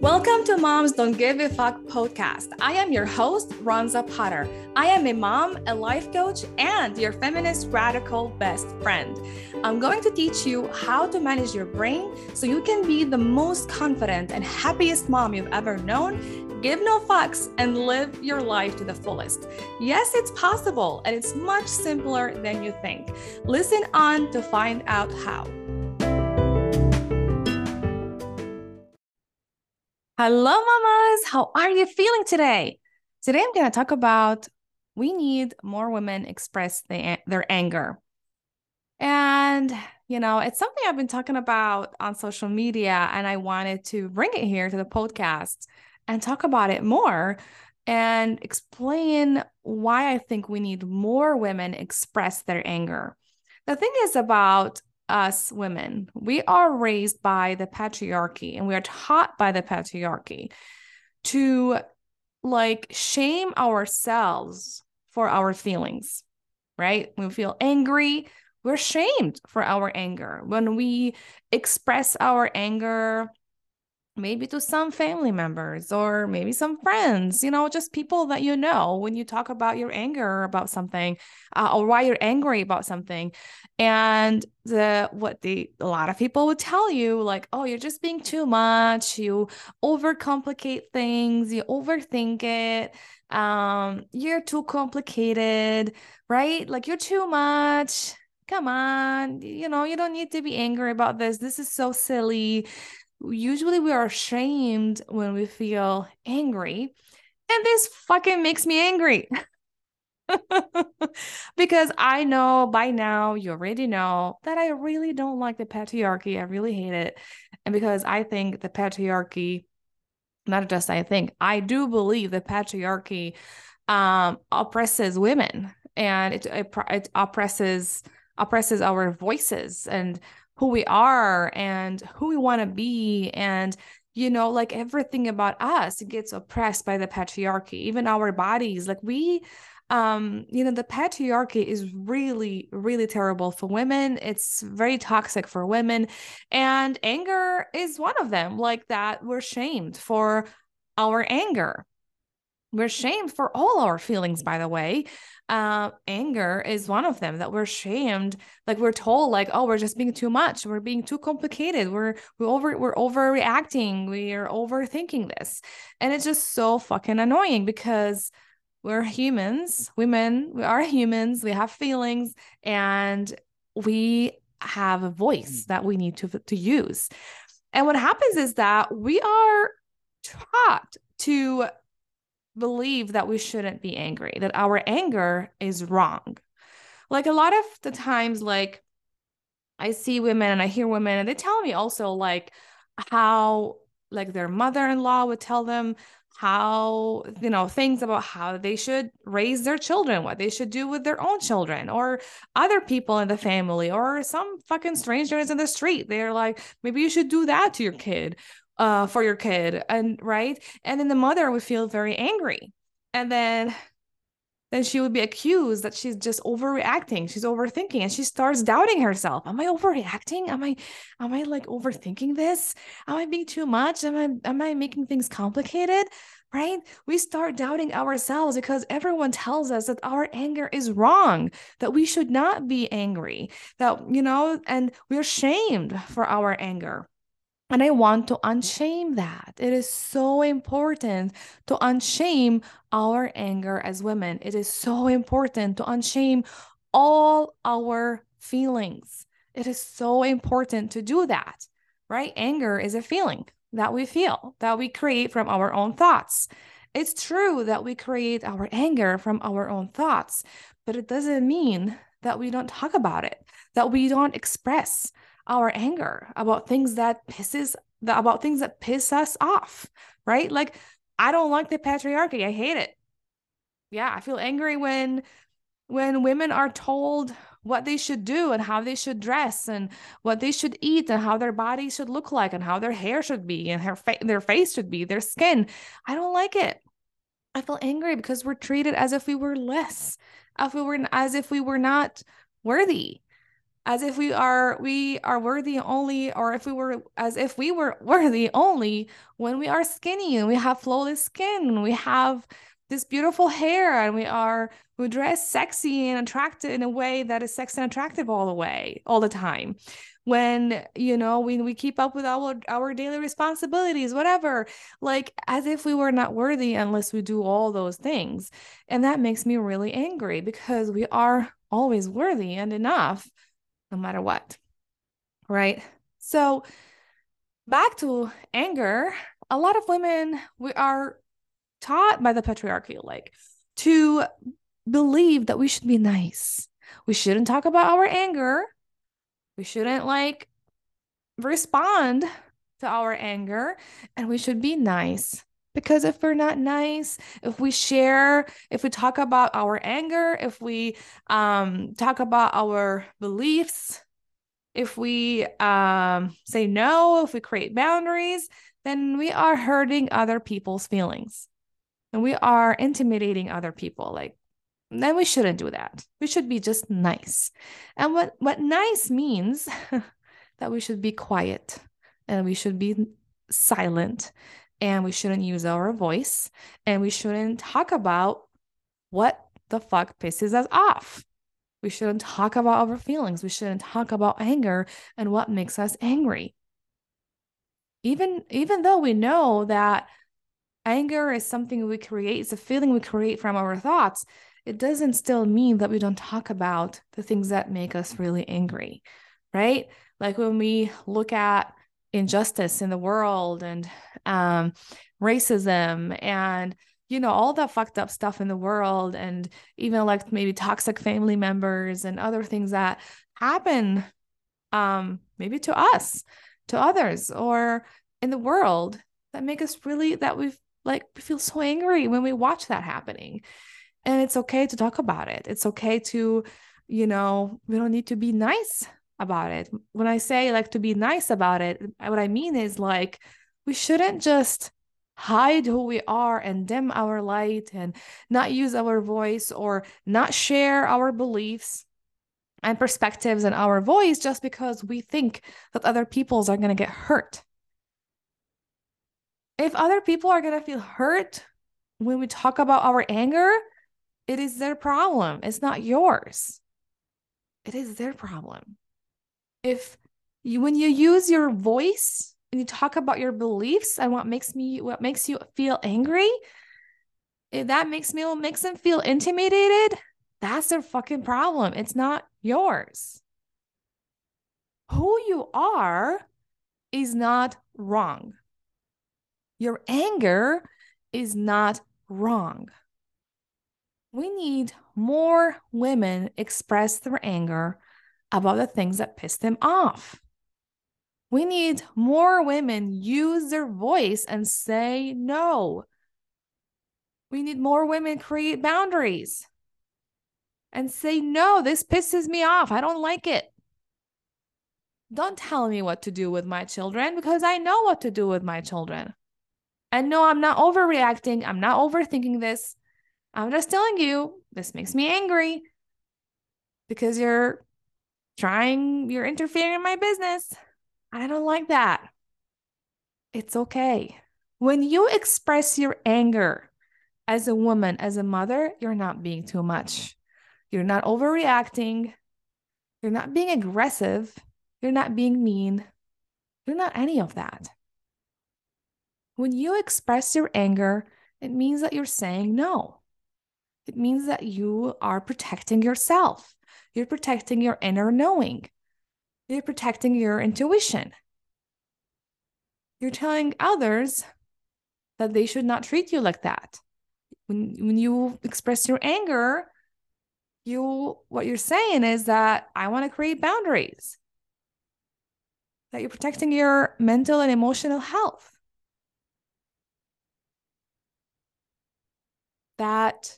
Welcome to Moms Don't Give a Fuck podcast. I am your host, Ronza Potter. I am a mom, a life coach, and your feminist radical best friend. I'm going to teach you how to manage your brain so you can be the most confident and happiest mom you've ever known. Give no fucks and live your life to the fullest. Yes, it's possible, and it's much simpler than you think. Listen on to find out how. Hello, mamas. How are you feeling today? Today, I'm going to talk about we need more women express the, their anger. And, you know, it's something I've been talking about on social media, and I wanted to bring it here to the podcast and talk about it more and explain why I think we need more women express their anger. The thing is about us women, we are raised by the patriarchy and we are taught by the patriarchy to like shame ourselves for our feelings, right? When we feel angry, we're shamed for our anger. When we express our anger, maybe to some family members or maybe some friends, you know, just people that you know when you talk about your anger about something uh, or why you're angry about something. And the what the a lot of people would tell you like, "Oh, you're just being too much. You overcomplicate things, you overthink it. Um, you're too complicated, right? Like you're too much." Come on, you know, you don't need to be angry about this. This is so silly usually we are ashamed when we feel angry. And this fucking makes me angry. because I know by now, you already know that I really don't like the patriarchy. I really hate it. And because I think the patriarchy, not just I think, I do believe the patriarchy um, oppresses women and it, it, it oppresses oppresses our voices and who we are and who we want to be. And you know like everything about us gets oppressed by the patriarchy even our bodies. Like we um you know the patriarchy is really really terrible for women. It's very toxic for women. And anger is one of them like that we're shamed for our anger. We're shamed for all our feelings by the way uh, anger is one of them that we're shamed like we're told like oh we're just being too much we're being too complicated we're we're over we're overreacting we're overthinking this. And it's just so fucking annoying because we're humans women we are humans we have feelings and we have a voice that we need to to use. And what happens is that we are taught to believe that we shouldn't be angry, that our anger is wrong. Like a lot of the times, like I see women and I hear women, and they tell me also like how like their mother-in-law would tell them how you know things about how they should raise their children what they should do with their own children or other people in the family or some fucking strangers in the street they're like maybe you should do that to your kid uh, for your kid and right? And then the mother would feel very angry. And then then she would be accused that she's just overreacting she's overthinking and she starts doubting herself. Am i overreacting? Am i am i like overthinking this? Am i being too much? Am i am i making things complicated? Right? We start doubting ourselves because everyone tells us that our anger is wrong that we should not be angry that you know and we're shamed for our anger and I want to unshame that. It is so important to unshame our anger as women. It is so important to unshame all our feelings. It is so important to do that, right? Anger is a feeling that we feel, that we create from our own thoughts. It's true that we create our anger from our own thoughts, but it doesn't mean that we don't talk about it, that we don't express our anger about things that pisses the, about things that piss us off, right? Like I don't like the patriarchy. I hate it. Yeah, I feel angry when when women are told what they should do and how they should dress and what they should eat and how their body should look like and how their hair should be and her fa- their face should be, their skin. I don't like it. I feel angry because we're treated as if we were less, as if we were as if we were not worthy as if we are we are worthy only or if we were as if we were worthy only when we are skinny and we have flawless skin and we have this beautiful hair and we are we dress sexy and attractive in a way that is sexy and attractive all the way all the time. When you know when we keep up with our our daily responsibilities whatever like as if we were not worthy unless we do all those things. And that makes me really angry because we are always worthy and enough no matter what right? So back to anger. A lot of women we are taught by the patriarchy like to believe that we should be nice. We shouldn't talk about our anger. We shouldn't like respond to our anger and we should be nice. Because if we're not nice, if we share, if we talk about our anger, if we um, talk about our beliefs, if we um, say no, if we create boundaries, then we are hurting other people's feelings and we are intimidating other people. Like, then we shouldn't do that. We should be just nice. And what, what nice means that we should be quiet and we should be silent and we shouldn't use our voice and we shouldn't talk about what the fuck pisses us off. We shouldn't talk about our feelings. We shouldn't talk about anger and what makes us angry. Even even though we know that anger is something we create, it's a feeling we create from our thoughts, it doesn't still mean that we don't talk about the things that make us really angry, right? Like when we look at injustice in the world and um, racism and you know all that fucked up stuff in the world and even like maybe toxic family members and other things that happen um maybe to us to others or in the world that make us really that we like feel so angry when we watch that happening and it's okay to talk about it. It's okay to, you know, we don't need to be nice about it. When I say like to be nice about it, what I mean is like we shouldn't just hide who we are and dim our light and not use our voice or not share our beliefs and perspectives and our voice just because we think that other people's are going to get hurt. If other people are going to feel hurt when we talk about our anger, it is their problem. It's not yours. It is their problem. If you, when you use your voice and you talk about your beliefs and what makes me, what makes you feel angry, if that makes me, makes them feel intimidated, that's their fucking problem. It's not yours. Who you are is not wrong. Your anger is not wrong we need more women express their anger about the things that piss them off. We need more women use their voice and say no. We need more women create boundaries and say no, this pisses me off. I don't like it. Don't tell me what to do with my children because I know what to do with my children. And no, I'm not overreacting. I'm not overthinking this. I'm just telling you, this makes me angry because you're trying, you're interfering in my business. I don't like that. It's okay. When you express your anger as a woman, as a mother, you're not being too much. You're not overreacting. You're not being aggressive. You're not being mean. You're not any of that. When you express your anger, it means that you're saying no. It means that you are protecting yourself. You're protecting your inner knowing. You're protecting your intuition. You're telling others that they should not treat you like that. When, when you express your anger, you what you're saying is that I want to create boundaries. That you're protecting your mental and emotional health. That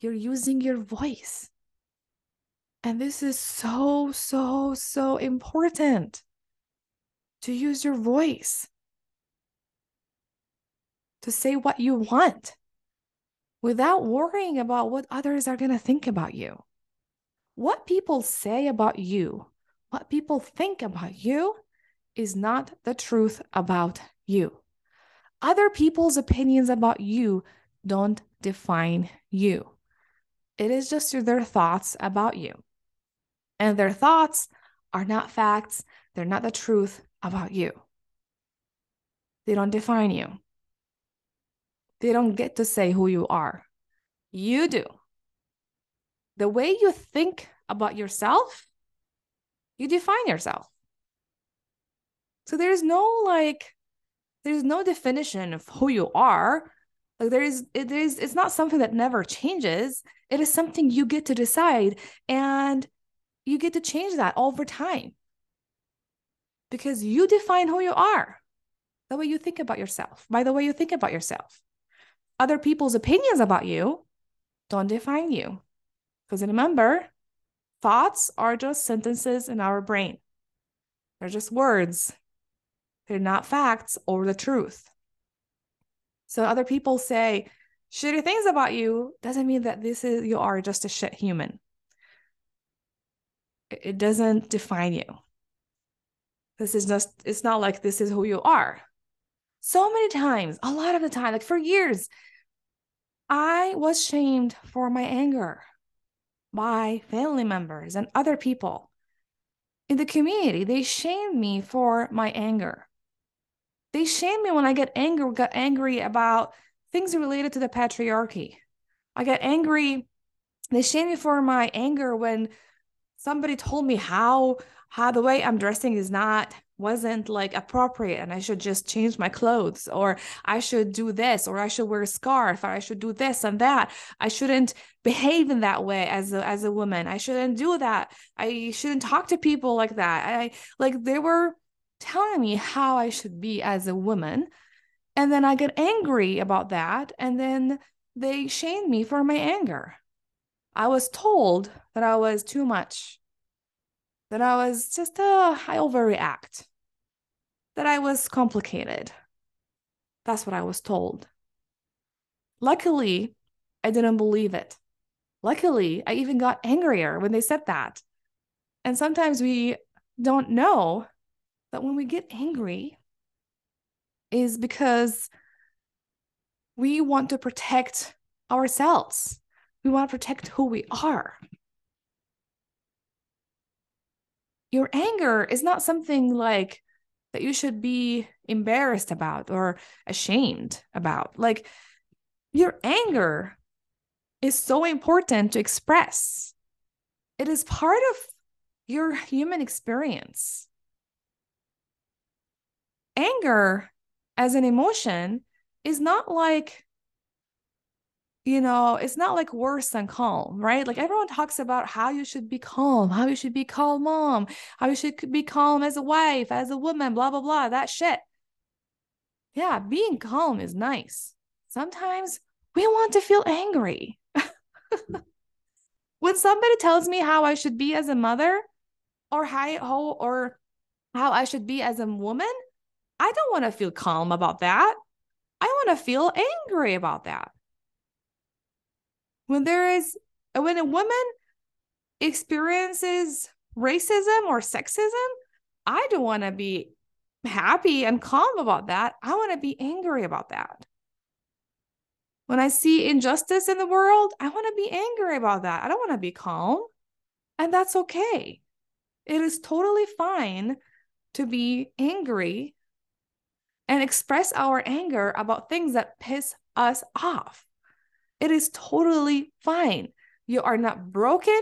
you're using your voice. And this is so, so, so important to use your voice, to say what you want without worrying about what others are going to think about you. What people say about you what people think about you is not the truth about you. Other people's opinions about you don't define you. It is just their thoughts about you. And their thoughts are not facts, they're not the truth about you. They don't define you. They don't get to say who you are. You do. The way you think about yourself, you define yourself. So there's no like, there's no definition of who you are. Like there is, it is, it's not something that never changes. It is something you get to decide and you get to change that over time because you define who you are the way you think about yourself, by the way you think about yourself. Other people's opinions about you don't define you. Because remember, thoughts are just sentences in our brain, they're just words, they're not facts or the truth. So other people say shitty things about you doesn't mean that this is you are just a shit human. It doesn't define you. This is just, it's not like this is who you are. So many times, a lot of the time, like for years, I was shamed for my anger by family members and other people in the community. They shamed me for my anger. They shame me when I get angry, got angry about things related to the patriarchy. I get angry. They shame me for my anger when somebody told me how how the way I'm dressing is not wasn't like appropriate and I should just change my clothes or I should do this or I should wear a scarf or I should do this and that. I shouldn't behave in that way as a as a woman. I shouldn't do that. I shouldn't talk to people like that. I like they were telling me how I should be as a woman. And then I get angry about that. And then they shame me for my anger. I was told that I was too much, that I was just, uh, I overreact, that I was complicated. That's what I was told. Luckily, I didn't believe it. Luckily, I even got angrier when they said that. And sometimes we don't know that when we get angry is because we want to protect ourselves. We want to protect who we are. Your anger is not something like that you should be embarrassed about or ashamed about. Like your anger is so important to express. It is part of your human experience anger as an emotion is not like you know it's not like worse than calm right? Like everyone talks about how you should be calm how you should be calm mom how you should be calm as a wife as a woman blah blah blah that shit. Yeah being calm is nice. Sometimes we want to feel angry. Mm. When somebody tells me how i should be as a mother or how or how i should be as a woman I don't want to feel calm about that. I want to feel angry about that. When there is, when a woman experiences racism or sexism, I don't want to be happy and calm about that. I want to be angry about that. When I see injustice in the world, I want to be angry about that. I don't want to be calm. And that's okay. It is totally fine to be angry and express our anger about things that piss us off. It is totally fine. You are not broken.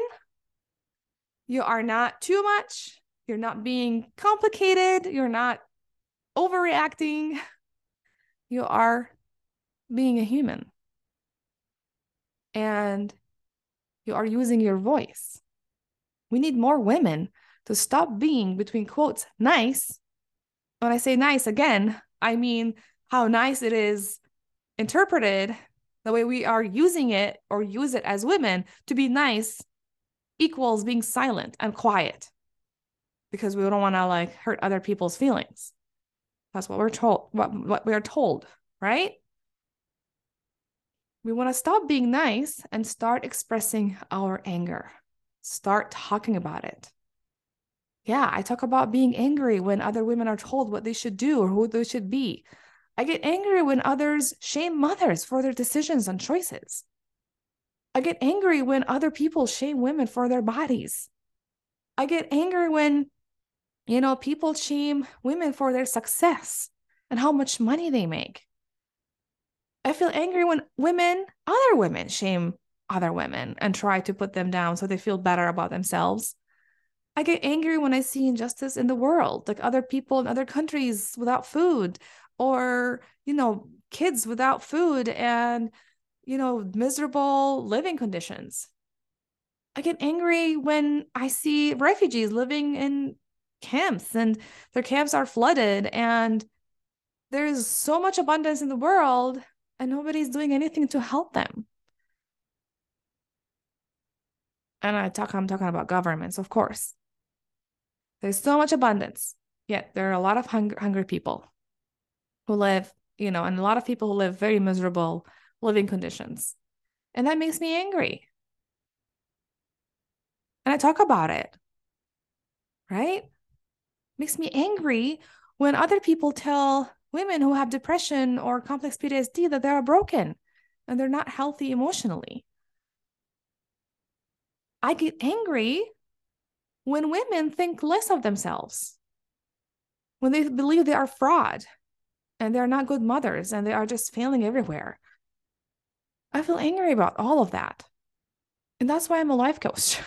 You are not too much. You're not being complicated. You're not overreacting. You are being a human. And you are using your voice. We need more women to stop being, between quotes, nice. When I say nice again, I mean how nice it is interpreted the way we are using it or use it as women to be nice equals being silent and quiet because we don't want to like hurt other people's feelings. That's what we're told, what, what we are told, right? We want to stop being nice and start expressing our anger. Start talking about it. Yeah, I talk about being angry when other women are told what they should do or who they should be. I get angry when others shame mothers for their decisions and choices. I get angry when other people shame women for their bodies. I get angry when, you know, people shame women for their success and how much money they make. I feel angry when women, other women, shame other women and try to put them down so they feel better about themselves. I get angry when I see injustice in the world, like other people in other countries without food, or, you know, kids without food and, you know, miserable living conditions. I get angry when I see refugees living in camps and their camps are flooded and there's so much abundance in the world and nobody's doing anything to help them. And I talk I'm talking about governments, of course. There's so much abundance, yet there are a lot of hung- hungry people who live, you know, and a lot of people who live very miserable living conditions. And that makes me angry. And I talk about it. Right? Makes me angry when other people tell women who have depression or complex PTSD that they are broken and they're not healthy emotionally. I get angry when women think less of themselves, when they believe they are fraud and they're not good mothers and they are just failing everywhere. I feel angry about all of that. And that's why I'm a life coach.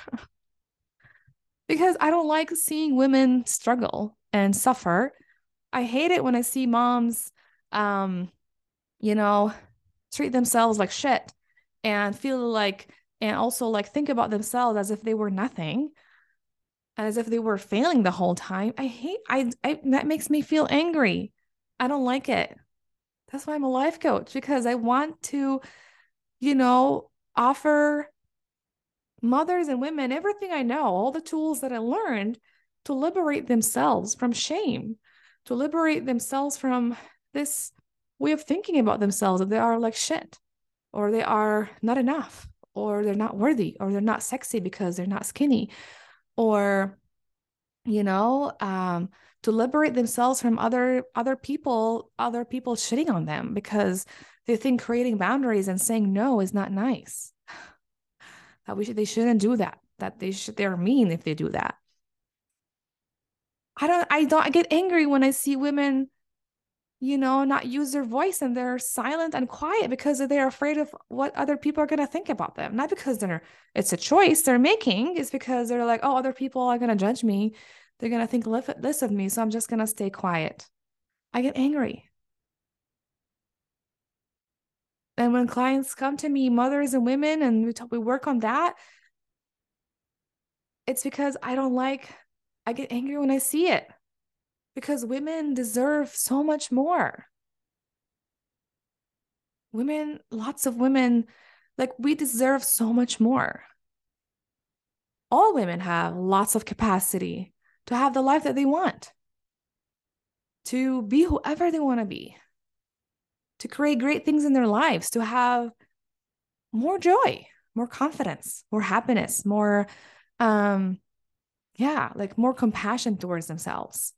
because I don't like seeing women struggle and suffer. I hate it when I see moms, um, you know, treat themselves like shit and feel like, and also like think about themselves as if they were nothing and as if they were failing the whole time. I hate, I, I, that makes me feel angry. I don't like it. That's why I'm a life coach because I want to, you know, offer mothers and women everything I know, all the tools that I learned to liberate themselves from shame, to liberate themselves from this way of thinking about themselves that they are like shit, or they are not enough, or they're not worthy, or they're not sexy because they're not skinny, or, you know, um, to liberate themselves from other other people other people shitting on them because they think creating boundaries and saying no is not nice. That we should they shouldn't do that that they should they're mean if they do that. I don't i don't I get angry when i see women you know not use their voice and they're silent and quiet because they're afraid of what other people are going to think about them. Not because they're it's a choice they're making it's because they're like oh other people are going to judge me they're going to think less of me so i'm just going to stay quiet i get angry and when clients come to me, mothers and women, and we talk, we work on that, it's because I don't like, I get angry when I see it because women deserve so much more. Women, lots of women, like we deserve so much more. All women have lots of capacity to have the life that they want, to be whoever they want to be to create great things in their lives, to have more joy, more confidence, more happiness, more um yeah, like more compassion towards themselves.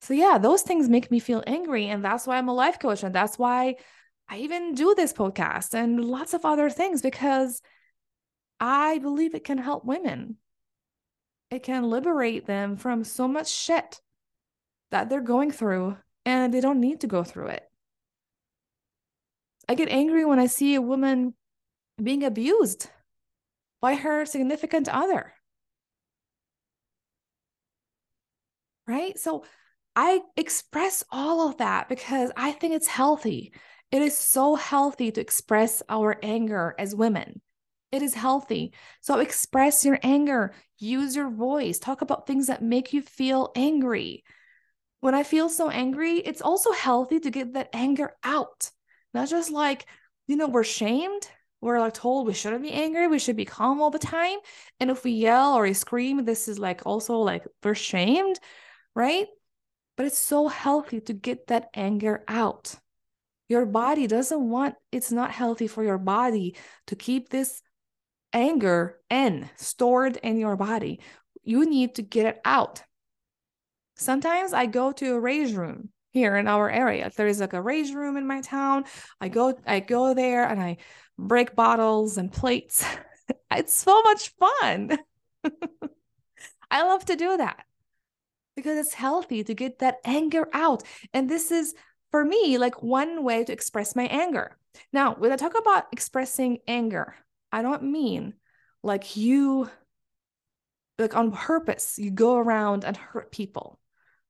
So yeah, those things make me feel angry and that's why I'm a life coach and that's why I even do this podcast and lots of other things because I believe it can help women. It can liberate them from so much shit that they're going through and they don't need to go through it. I get angry when I see a woman being abused by her significant other. Right? So I express all of that because I think it's healthy. It is so healthy to express our anger as women. It is healthy. So express your anger, use your voice, talk about things that make you feel angry. When I feel so angry, it's also healthy to get that anger out. Not just like, you know, we're shamed. We're like told we shouldn't be angry. We should be calm all the time. And if we yell or we scream, this is like also like we're shamed, right? But it's so healthy to get that anger out. Your body doesn't want, it's not healthy for your body to keep this anger in stored in your body. you need to get it out. Sometimes I go to a rage room here in our area. There is like a rage room in my town. I go I go there and I break bottles and plates. it's so much fun. I love to do that because it's healthy to get that anger out. And this is for me like one way to express my anger. Now, when I talk about expressing anger, I don't mean like you like on purpose you go around and hurt people.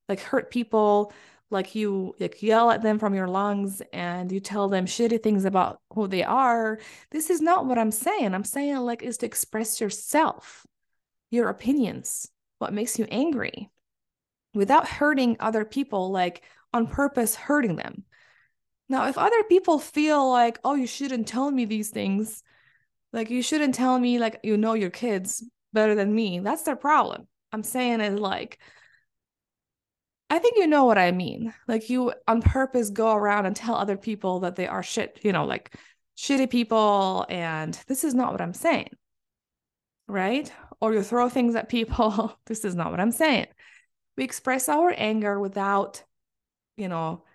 Like hurt people like you like yell at them from your lungs and you tell them shitty things about who they are. This is not what i'm saying. I'm saying like is to express yourself your opinions what makes you angry without hurting other people like on purpose hurting them. Now if other people feel like oh you shouldn't tell me these things like you shouldn't tell me like you know your kids better than me that's their problem i'm saying it like I think you know what I mean. Like you on purpose go around and tell other people that they are shit, you know, like shitty people. And this is not what I'm saying. Right? Or you throw things at people. this is not what I'm saying. We express our anger without, you know,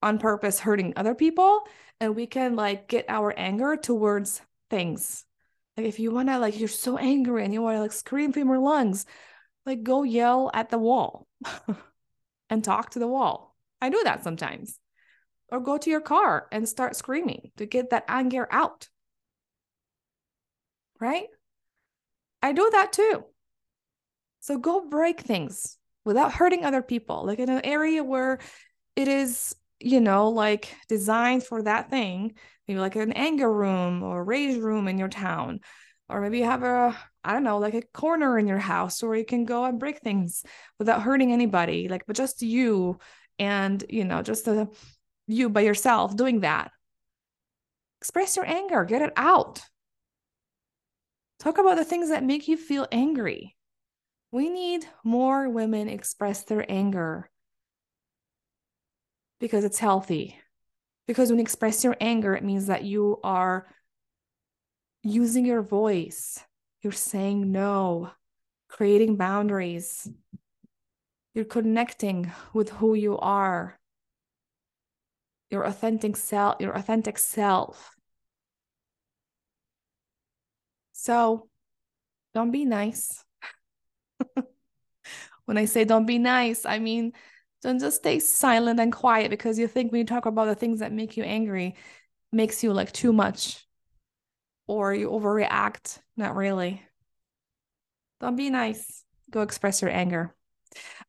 on purpose hurting other people. And we can like get our anger towards things. Like if you want to, like, you're so angry and you want to like scream from your lungs, like go yell at the wall. and talk to the wall. I do that sometimes. Or go to your car and start screaming to get that anger out. Right? I do that too. So go break things without hurting other people, like in an area where it is, you know, like designed for that thing, maybe like an anger room or rage room in your town. Or maybe you have a I don't know, like a corner in your house where you can go and break things without hurting anybody, like, but just you and, you know, just the, you by yourself doing that. Express your anger, get it out. Talk about the things that make you feel angry. We need more women express their anger because it's healthy. Because when you express your anger, it means that you are using your voice you're saying no, creating boundaries. You're connecting with who you are, your authentic self, your authentic self. So don't be nice. when I say don't be nice, I mean don't just stay silent and quiet because you think when you talk about the things that make you angry makes you like too much or you overreact. Not really. Don't be nice. Go express your anger.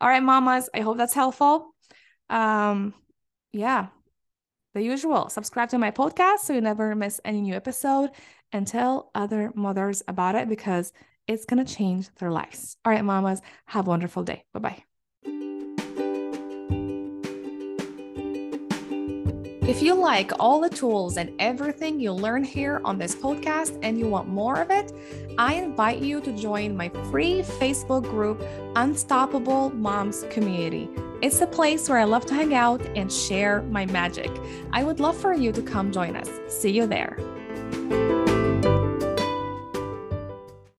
All right, mamas. I hope that's helpful. Um, yeah, the usual. Subscribe to my podcast so you never miss any new episode and tell other mothers about it because it's going to change their lives. All right, mamas. Have a wonderful day. Bye bye. If you like all the tools and everything you learn here on this podcast and you want more of it, I invite you to join my free Facebook group, Unstoppable Moms Community. It's a place where I love to hang out and share my magic. I would love for you to come join us. See you there.